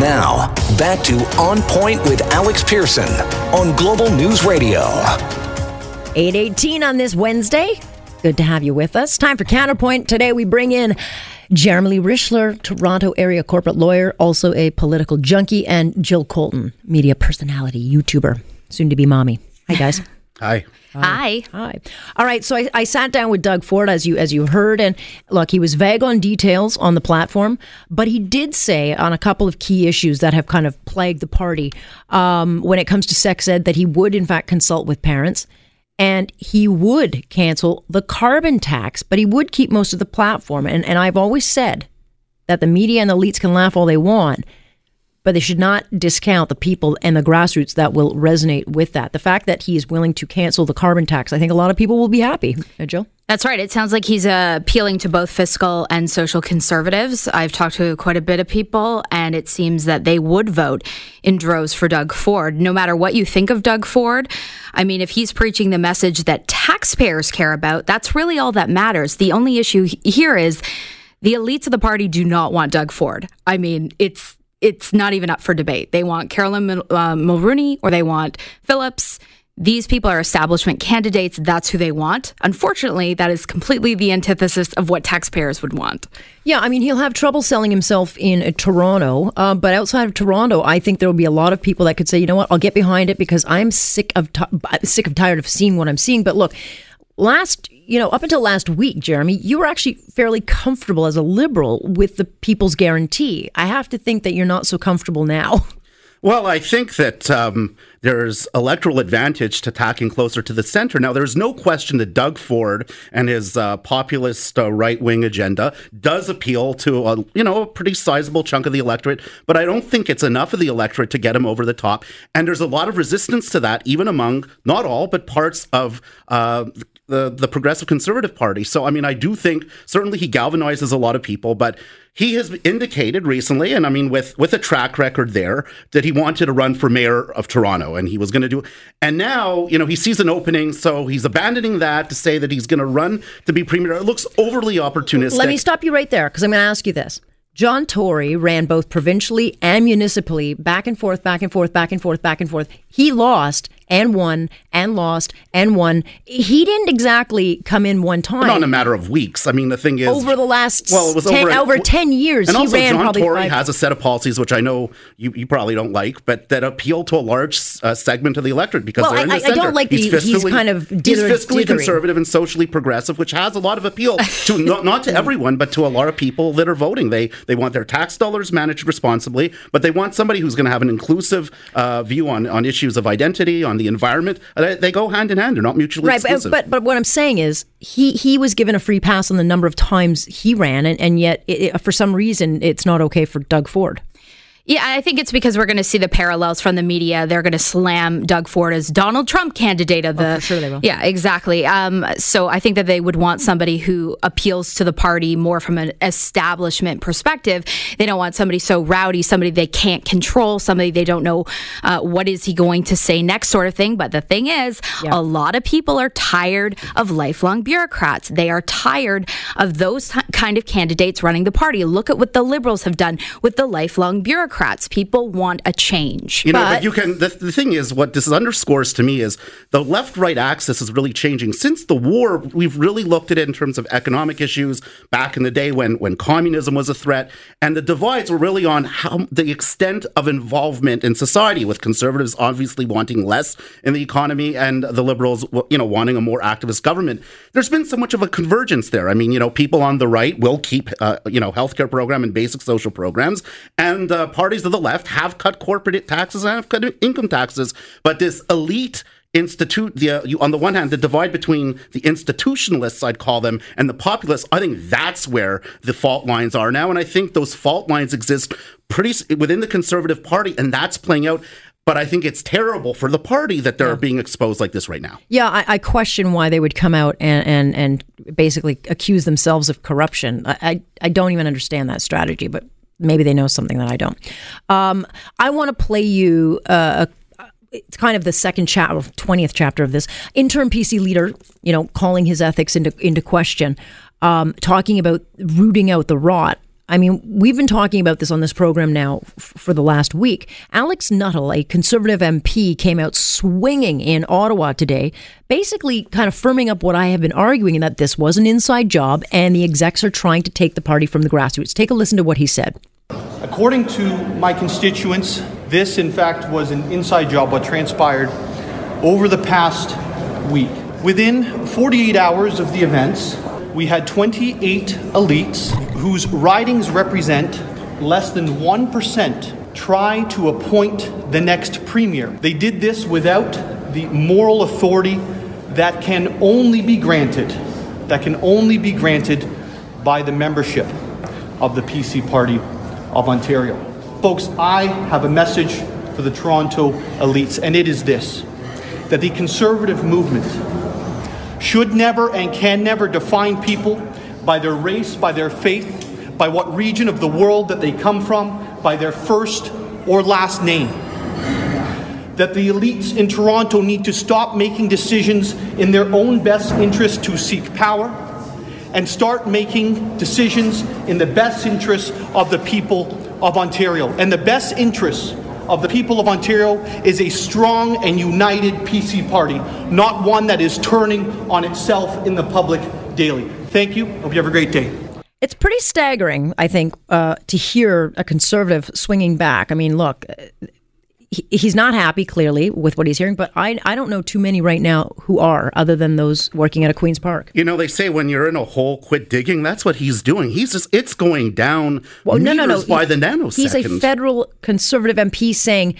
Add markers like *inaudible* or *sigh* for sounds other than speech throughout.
Now, back to On Point with Alex Pierson on Global News Radio. 818 on this Wednesday. Good to have you with us. Time for Counterpoint. Today we bring in Jeremy Richler, Toronto area corporate lawyer, also a political junkie, and Jill Colton, media personality, YouTuber, soon to be mommy. Hi, guys. Hi. Hi. Hi. All right. So I, I sat down with Doug Ford, as you as you heard, and look, he was vague on details on the platform, but he did say on a couple of key issues that have kind of plagued the party um, when it comes to sex ed that he would in fact consult with parents and he would cancel the carbon tax, but he would keep most of the platform. And, and I've always said that the media and the elites can laugh all they want, but they should not discount the people and the grassroots that will resonate with that. The fact that he is willing to cancel the carbon tax, I think a lot of people will be happy. Uh, Jill? That's right. It sounds like he's uh, appealing to both fiscal and social conservatives. I've talked to quite a bit of people, and it seems that they would vote in droves for Doug Ford, no matter what you think of Doug Ford. I mean, if he's preaching the message that taxpayers care about, that's really all that matters. The only issue here is the elites of the party do not want Doug Ford. I mean, it's it's not even up for debate. They want Caroline uh, Mulroney or they want Phillips. These people are establishment candidates. That's who they want. Unfortunately, that is completely the antithesis of what taxpayers would want. Yeah, I mean, he'll have trouble selling himself in uh, Toronto, uh, but outside of Toronto, I think there will be a lot of people that could say, you know what, I'll get behind it because I'm sick of t- sick of tired of seeing what I'm seeing. But look, last you know up until last week jeremy you were actually fairly comfortable as a liberal with the people's guarantee i have to think that you're not so comfortable now Well, I think that um, there's electoral advantage to tacking closer to the center. Now, there's no question that Doug Ford and his uh, populist uh, right-wing agenda does appeal to a you know a pretty sizable chunk of the electorate, but I don't think it's enough of the electorate to get him over the top. And there's a lot of resistance to that, even among not all, but parts of uh, the the Progressive Conservative Party. So, I mean, I do think certainly he galvanizes a lot of people, but he has indicated recently, and I mean, with with a track record there, that he wanted to run for mayor of Toronto, and he was going to do. And now, you know, he sees an opening, so he's abandoning that to say that he's going to run to be premier. It looks overly opportunistic. let me stop you right there because i'm going to ask you this john tory ran both provincially and municipally back and forth back and forth back and forth back and forth he lost and won and lost and won he didn't exactly come in one time Not in a matter of weeks. I mean, the thing is, over the last well, it was 10, over, over 10 years And he also, ran John Tory has a set of policies which I know you, you probably don't like, but that appeal to a large uh, segment of the electorate because Well, I- the I don't like that he- he's kind of he's fiscally dithery. conservative and socially progressive, which has a lot of appeal *laughs* to not, not to everyone, but to a lot of people that are voting. They they want their tax dollars managed responsibly, but they want somebody who's going to have an inclusive uh, view on on issues of identity, on the environment. Uh, They, go hand in hand; they're not mutually right but, exclusive. but but what i'm saying is he he was given a free pass on the number of times he ran and, and yet it- for some reason it's not okay for doug ford Yeah, I think it's because we're going to see the parallels from the media. They're going to slam Doug Ford as Donald Trump candidate of the. Oh, for sure they will. Yeah, exactly. Um, so I think that they would want somebody who appeals to the party more from an establishment perspective. They don't want somebody so rowdy, somebody they can't control, somebody they don't know uh, what is he going to say next, sort of thing. But the thing is, a lot of people are tired of lifelong bureaucrats. They are tired of those t- kind of candidates running the party. Look at what the liberals have done with the lifelong bureaucrats. People want a change. You know, But- but you can. The, the thing is, what this underscores to me is the left-right axis is really changing since the war. We've really looked at it in terms of economic issues back in the day when when communism was a threat, and the divides were really on how the extent of involvement in society. With conservatives obviously wanting less in the economy, and the liberals, you know, wanting a more activist government. There's been so much of a convergence there. I mean, you know, people on the right will keep, uh, you know, healthcare program and basic social programs, and uh, parties of the left have cut corporate taxes and have cut income taxes. But this elite institute the uh, you, on the one hand the divide between the institutionalists I'd call them and the populists. I think that's where the fault lines are now, and I think those fault lines exist pretty within the Conservative Party, and that's playing out. But I think it's terrible for the party that they're being exposed like this right now. Yeah, I, I question why they would come out and, and, and basically accuse themselves of corruption. I, I, I don't even understand that strategy, but maybe they know something that I don't. Um, I want to play you uh, a it's kind of the second chapter, twentieth chapter of this interim PC leader, you know, calling his ethics into into question, um, talking about rooting out the rot. I mean, we've been talking about this on this program now f- for the last week. Alex Nuttall, a conservative MP, came out swinging in Ottawa today, basically kind of firming up what I have been arguing that this was an inside job and the execs are trying to take the party from the grassroots. Take a listen to what he said. According to my constituents, this in fact was an inside job what transpired over the past week. Within 48 hours of the events, we had 28 elites whose writings represent less than 1% try to appoint the next premier. They did this without the moral authority that can only be granted, that can only be granted by the membership of the PC Party of Ontario. Folks, I have a message for the Toronto elites, and it is this that the conservative movement should never and can never define people by their race, by their faith, by what region of the world that they come from, by their first or last name. That the elites in Toronto need to stop making decisions in their own best interest to seek power and start making decisions in the best interests of the people of Ontario. And the best interests of the people of Ontario is a strong and united PC party, not one that is turning on itself in the public daily. Thank you. Hope you have a great day. It's pretty staggering, I think, uh, to hear a conservative swinging back. I mean, look, uh, he, he's not happy clearly with what he's hearing, but I, I don't know too many right now who are, other than those working at a Queen's Park. You know, they say when you're in a hole, quit digging. That's what he's doing. He's just, it's going down Well, no, no, no. by He- the nanosecond. He's a federal conservative MP saying,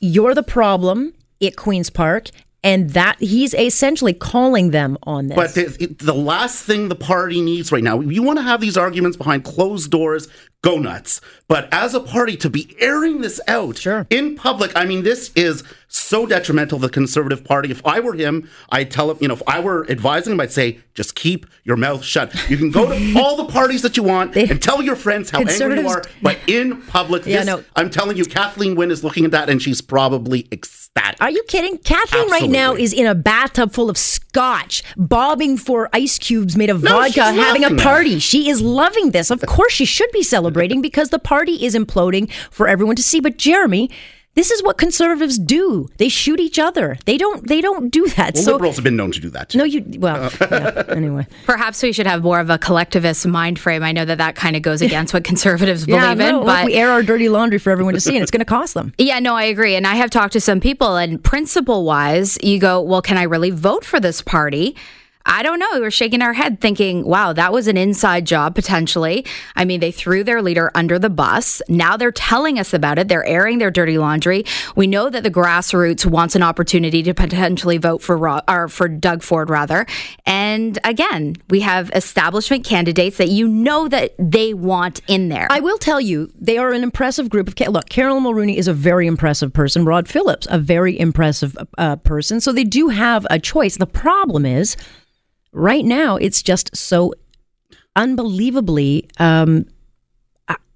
You're the problem at Queen's Park. And that he's essentially calling them on this. But the, the last thing the party needs right now, you want to have these arguments behind closed doors, go nuts. But as a party, to be airing this out Sure. in public, I mean, this is so detrimental to the Conservative Party. If I were him, I'd tell him, you know, if I were advising him, I'd say, just keep your mouth shut. You can go to *laughs* all the parties that you want They- and tell your friends how angry you are, but in public, Yeah, this, no. I'm telling you, Kathleen Wynne is looking at that and she's probably ecstatic. Are you kidding? Kathleen right now is in a bathtub full of scotch, bobbing for ice cubes made of No, vodka, having a it. party. She is loving this. Of course, she should be celebrating because the party is imploding for everyone to see. But Jeremy, this is what conservatives do. They shoot each other. They don't. They don't do that. Well, so liberals have been known to do that. too. no, you. Well, uh. yeah, anyway. *laughs* Perhaps we should have more of a collectivist mind frame. I know that that kind of goes against what conservatives Yeah, believe in, no, look, but we air our dirty laundry for everyone to see, and it's going to cost them. *laughs* Yeah, no, I agree. And I have talked to some people, and principle wise, you go, well, can I really vote for this party? I don't know. We were shaking our head thinking, wow, that was an inside job potentially. I mean, they threw their leader under the bus. Now they're telling us about it. They're airing their dirty laundry. We know that the grassroots wants an opportunity to potentially vote for or for Doug Ford rather. And again, we have establishment candidates that you know that they want in there. I will tell you, they are an impressive group of. Look, Caroline Mulroney is a very impressive person. Rod Phillips, a very impressive uh, person. So they do have a choice. The problem is, right now, it's just so unbelievably. Um,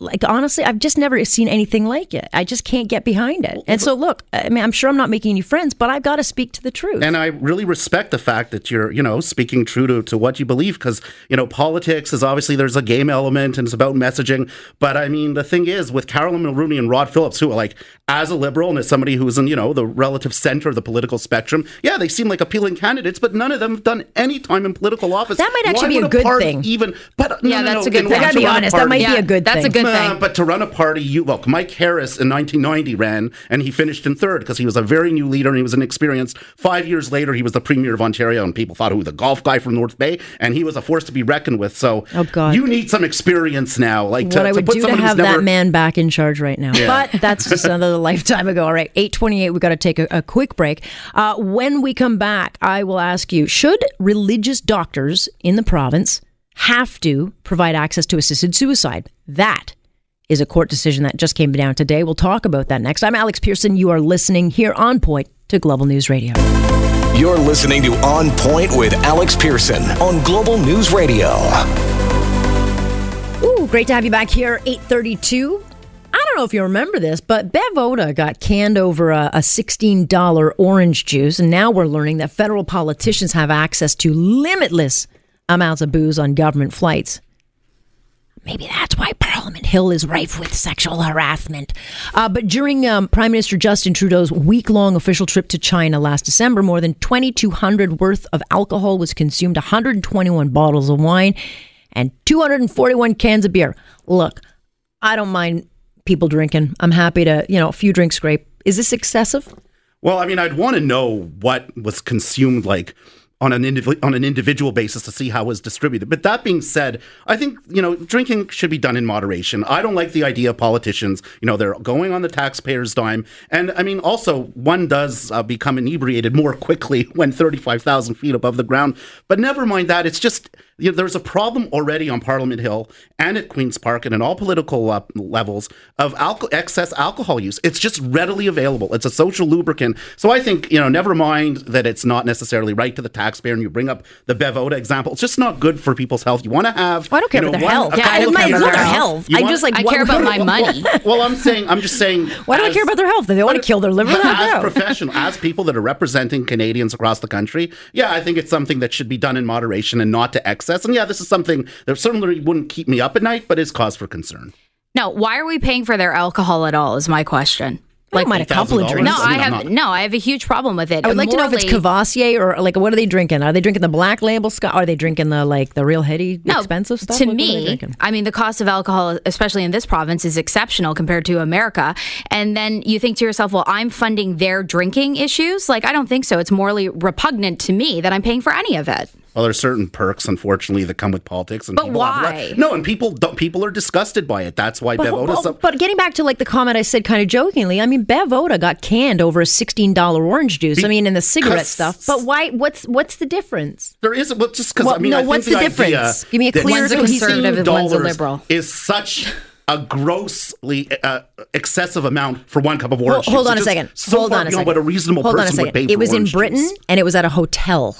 like honestly, I've just never seen anything like it. I just can't get behind it. And so, look, I mean, I'm sure I'm not making any friends, but I've got to speak to the truth. And I really respect the fact that you're, you know, speaking true to, to what you believe because, you know, politics is obviously there's a game element and it's about messaging. But I mean, the thing is with Caroline Mulroney and Rod Phillips, who are like, as a liberal and as somebody who's in, you know, the relative center of the political spectrum, yeah, they seem like appealing candidates, but none of them have done any time in political office. That might actually Why be a good party thing. Even, but no, Yeah, no, that's no, a good in thing. I gotta be to run a honest, that party- might be a good that's thing. a good anything. but to run a party, you look. Mike Harris in 1990 ran, and he finished in third because he was a very new leader and he was inexperienced. Five years later, he was the premier of Ontario, and people thought, "Who the golf guy from North Bay?" And he was a force to be reckoned with. So, Oh, God. you need some experience now, like to, what I to would put do to have never, that man back in charge right now. But that's just *laughs* another lifetime ago. All right, 828, we've got to take a, a quick break. Uh, when we come back, I will ask you, should religious doctors in the province have to provide access to assisted suicide? That is a court decision that just came down today. We'll talk about that next. I'm Alex Pierson. You are listening here on Point to Global News Radio. You're listening to On Point with Alex Pierson on Global News Radio. Ooh, great to have you back here. 832. I don't know if you remember this, but Bev Oda got canned over a, a $16 orange juice. And now we're learning that federal politicians have access to limitless amounts of booze on government flights. Maybe that's why Parliament Hill is rife with sexual harassment. Uh, but during um, Prime Minister Justin Trudeau's week long official trip to China last December, more than 2,200 worth of alcohol was consumed, 121 bottles of wine, and 241 cans of beer. Look, I don't mind people drinking. I'm happy to, you know, a few drinks, great. Is this excessive? Well, I mean, I'd want to know what was consumed, like on an indiv- on an individual basis, to see how it was distributed. But that being said, I think you know drinking should be done in moderation. I don't like the idea of politicians. You know, they're going on the taxpayers' dime, and I mean, also one does uh, become inebriated more quickly *laughs* when thirty five thousand feet above the ground. But never mind that; it's just you know, there's a problem already on Parliament Hill and at Queens Park and in all political uh, levels of alco- excess alcohol use. It's just readily available. It's a social lubricant. So I think, you know, never mind that it's not necessarily right to the taxpayer and you bring up the Bev Oda example. It's just not good for people's health. You want to have. Well, I don't care you about their one- health. Yeah, I couple don't care about their beer. health. I just like I what- care about my *laughs* money. Well, I'm saying, I'm just saying. *laughs* Why do I care about their health? They want to kill their liver, *laughs* as professional, as people that are representing Canadians across the country, yeah, I think it's something that should be done in moderation and not to excess. And yeah, this is something that certainly wouldn't keep me up at night, but is cause for concern. Now, why are we paying for their alcohol at all? Is my question. Like don't a couple of drinks. No, I I mean, I'm have not- no. I have a huge problem with it. I would like to know if it's Morally- Courvoisier or like what are they drinking? Are they drinking the black label Scott? Are they drinking the like the real heady No, expensive stuff? To Like, what are they me. I mean, the cost of alcohol, especially in this province, is exceptional compared to America. And then you think to yourself, well, I'm funding their drinking issues. Like, I don't think so. It's morally repugnant to me that I'm paying for any of it. Well, there's certain perks, unfortunately, that come with politics, and But why? no, and people don't. People are disgusted by it. That's why But, Bev Oda. well, but getting back to like the comment I said kind of jokingly, I mean Bev Oda got canned over a sixteen dollar orange juice. I mean, in the cigarette stuff. But why? What's what's the difference? There is well, just because Well, I mean, no, I think what's the, the difference? Give me a clear- One's a conservative and one's a liberal. Is such a grossly uh, excessive amount for one cup of orange Hold, hold juice. on a second. So hold far on a second. what a reasonable hold on a person would second. pay It was in Britain juice. and it was at a hotel.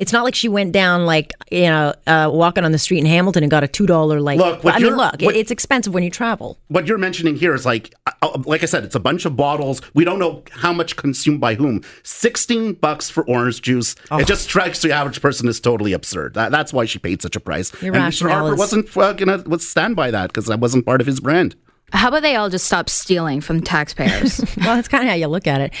It's not like she went down like you know uh, walking on the street in Hamilton and got a two dollar like. Look, what I mean, look, what- it's expensive when you travel. what you're mentioning here is like, uh, like I said, it's a bunch of bottles. We don't know how much consumed by whom. Sixteen bucks for orange juice. Oh. It just strikes the average person as totally absurd. That, that's why she paid such a price. Your and Mr. Harper is- wasn't uh, gonna would stand by that because that wasn't part of his brand. How about they all just stop stealing from taxpayers? *laughs* well, that's kind of how you look at it.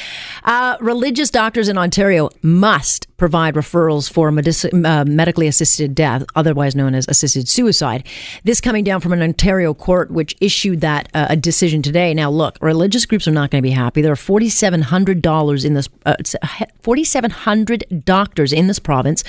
Uh, religious doctors in Ontario must provide referrals for medici- uh, medically assisted death, otherwise known as assisted suicide. This coming down from an Ontario court which issued that uh, a decision today. Now, look, religious groups are not going to be happy. There are forty seven hundred dollars in this, uh, forty seven hundred doctors in this province,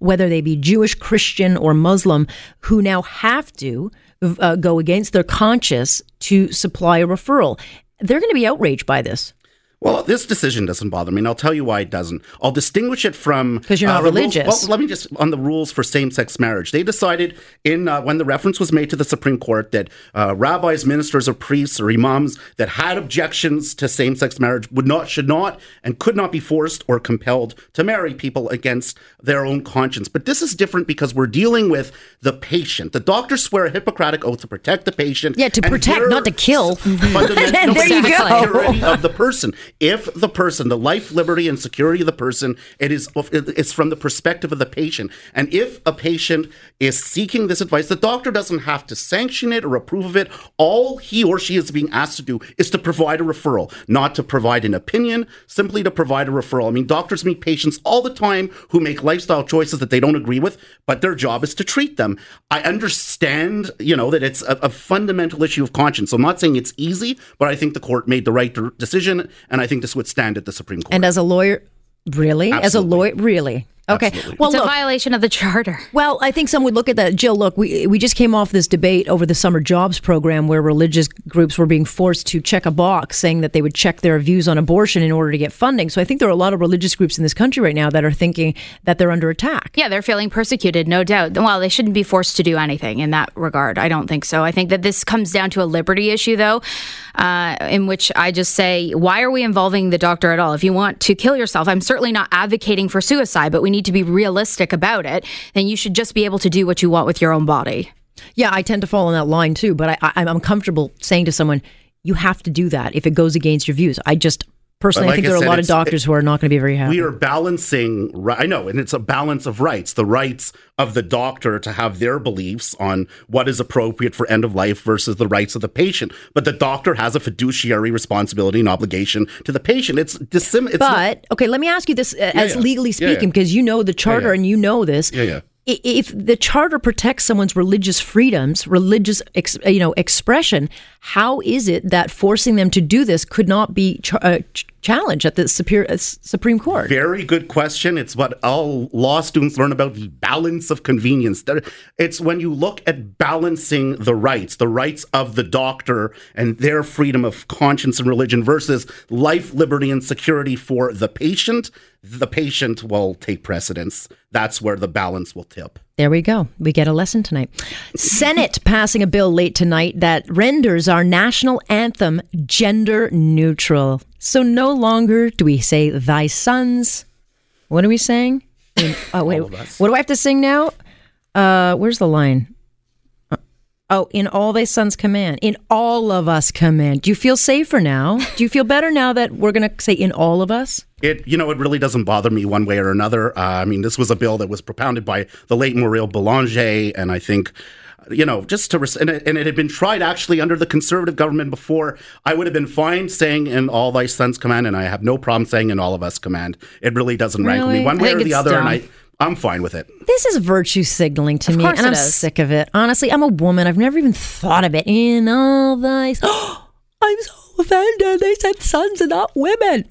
whether they be Jewish, Christian, or Muslim, who now have to uh, go against their conscience to supply a referral. They're going to be outraged by this. Well, this decision doesn't bother me, and I'll tell you why it doesn't. I'll distinguish it from because you're not the rules- religious. well, let me just on the rules for same-sex marriage. They decided in uh, when the reference was made to the Supreme Court that uh, rabbis, ministers, or priests or imams that had objections to same-sex marriage would not, should not, and could not be forced or compelled to marry people against their own conscience. But this is different because we're dealing with the patient. The doctors swear a Hippocratic oath to protect the patient. Yeah, to protect, not to kill. Fundamental *laughs* There you go. of the person. If the person, the life, liberty, and security of the person, it is it's from the perspective of the patient. And if a patient is seeking this advice, the doctor doesn't have to sanction it or approve of it. All he or she is being asked to do is to provide a referral, not to provide an opinion, simply to provide a referral. I mean, doctors meet patients all the time who make lifestyle choices that they don't agree with, but their job is to treat them. I understand, you know, that it's a, a fundamental issue of conscience. So I'm not saying it's easy, but I think the court made the right decision, and I think this would stand at the Supreme Court. And as a lawyer, really? Absolutely. As a lawyer, really? Okay. Absolutely. Well, it's look, a violation of the charter. Well, I think some would look at that. Jill, look, we, we just came off this debate over the summer jobs program where religious groups were being forced to check a box saying that they would check their views on abortion in order to get funding. So I think there are a lot of religious groups in this country right now that are thinking that they're under attack. Yeah, they're feeling persecuted, no doubt. Well, they shouldn't be forced to do anything in that regard. I don't think so. I think that this comes down to a liberty issue, though, uh, in which I just say, why are we involving the doctor at all? If you want to kill yourself, I'm certainly not advocating for suicide, but we need to be realistic about it, then you should just be able to do what you want with your own body. Yeah, I tend to fall in that line too, but I, I, I'm comfortable saying to someone, you have to do that if it goes against your views. I just personally, But I think like I there are a lot of doctors who are not going to be very happy. we are balancing i know and it's a balance of rights the rights of the doctor to have their beliefs on what is appropriate for end of life versus the rights of the patient but the doctor has a fiduciary responsibility and obligation to the patient it's dissim- it's not- But okay, let me ask you this uh, as yeah. legally Yeah, yeah. speaking, because you know the charter yeah. and you know this. Yeah, yeah. If the charter protects someone's religious freedoms, religious, ex, you know, expression, how is it that forcing them to do this could not be ch- uh, ch- challenged at the uh, Supreme Court? Very good question. It's what all law students learn about the balance of convenience. It's when you look at balancing the rights, the rights of the doctor and their freedom of conscience and religion versus life, liberty, and security for the patient, the patient will take precedence. That's where the balance will tip. There we go. We get a lesson tonight. Senate passing a bill late tonight that renders our national anthem gender neutral. So no longer do we say thy sons. What are we saying? *laughs* In- oh wait, what do I have to sing now? Uh, where's the line? Oh, in all thy sons command. In all of us command. Do you feel safer now? Do you feel better now that we're going to say in all of us? It, you know, it really doesn't bother me one way or another. Uh, I mean, this was a bill that was propounded by the late Mauril Bélanger, and I think, you know, just to, res- and it, and it had been tried actually under the conservative government before. I would have been fine saying in all thy sons command, and I have no problem saying in all of us command. It really doesn't rankle Really? me one way or the other, dumb. and I, I'm fine with it. This is virtue signaling to Of me, course and it I'm is. sick of it. Honestly, I'm a woman. I've never even thought of it. In all thy, *gasps* I'm so offended. They said sons and not women.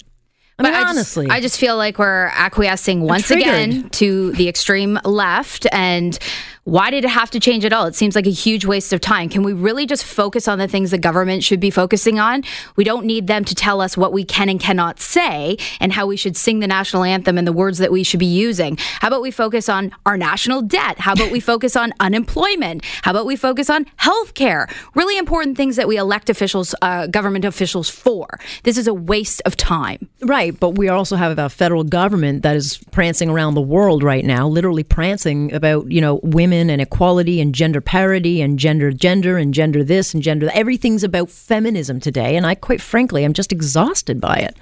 I mean, But just- honestly, I just feel like we're acquiescing once again to the extreme left. And why did it have to change at all? It seems like a huge waste of time. Can we really just focus on the things the government should be focusing on? We don't need them to tell us what we can and cannot say and how we should sing the national anthem and the words that we should be using. How about we focus on our national debt? How about we focus on unemployment? How about we focus on health care? Really important things that we elect officials, uh, government officials for. This is a waste of time. right, but we also have a federal government that is prancing around the world right now, literally prancing about you know women and equality and gender parity and gender gender and gender this and gender that. everything's about feminism today, and I quite frankly, I'm just exhausted by it.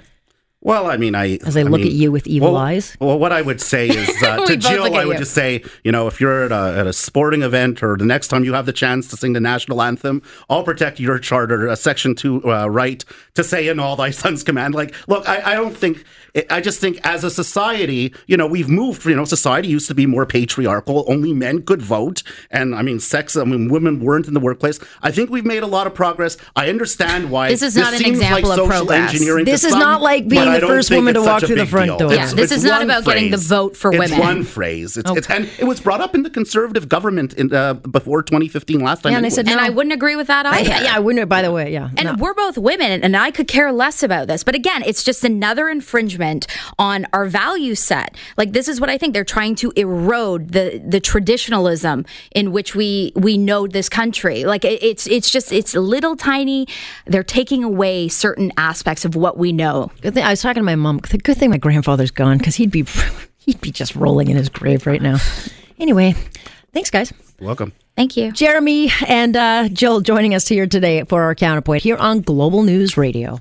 Well, I mean, I As I look mean, at you with evil well, eyes. Well, what I would say *laughs* is uh, to Jill, I would you. just say, you know, if you're at a, at a sporting event or the next time you have the chance to sing the national anthem, I'll protect your charter, uh, section two uh, right to say in all thy sons command. Like, look, I, I don't think. I just think as a society, you know, we've moved. You know, society used to be more patriarchal. Only men could vote, and I mean, sex. I mean, women weren't in the workplace. I think we've made a lot of progress. I understand why This is not an example like of social progress. engineering. This is some, not like being I the first woman to walk through the front deal. door. Yeah, this is not one about getting the vote for it's women. one phrase. It's, it's and it was brought up in the conservative government in uh, before 2015 last time. Yeah, and I anyway. said And. I wouldn't agree with that either. yeah, yeah, I wouldn't. By the way, yeah, And no. we're both women, and I could care less about this. But again, it's just another infringement on our value set. Like this is what I think they're trying to erode the the traditionalism in which we we know this country. Like it, it's it's just it's little tiny. They're taking away certain aspects of what we know. Good thing I was talking to my mom. The good thing my grandfather's gone because he'd be *laughs* he'd be just rolling in his grave right now. Anyway, thanks guys. Welcome. Thank you. Jeremy and uh, Jill joining us here today for our counterpoint here on Global News Radio.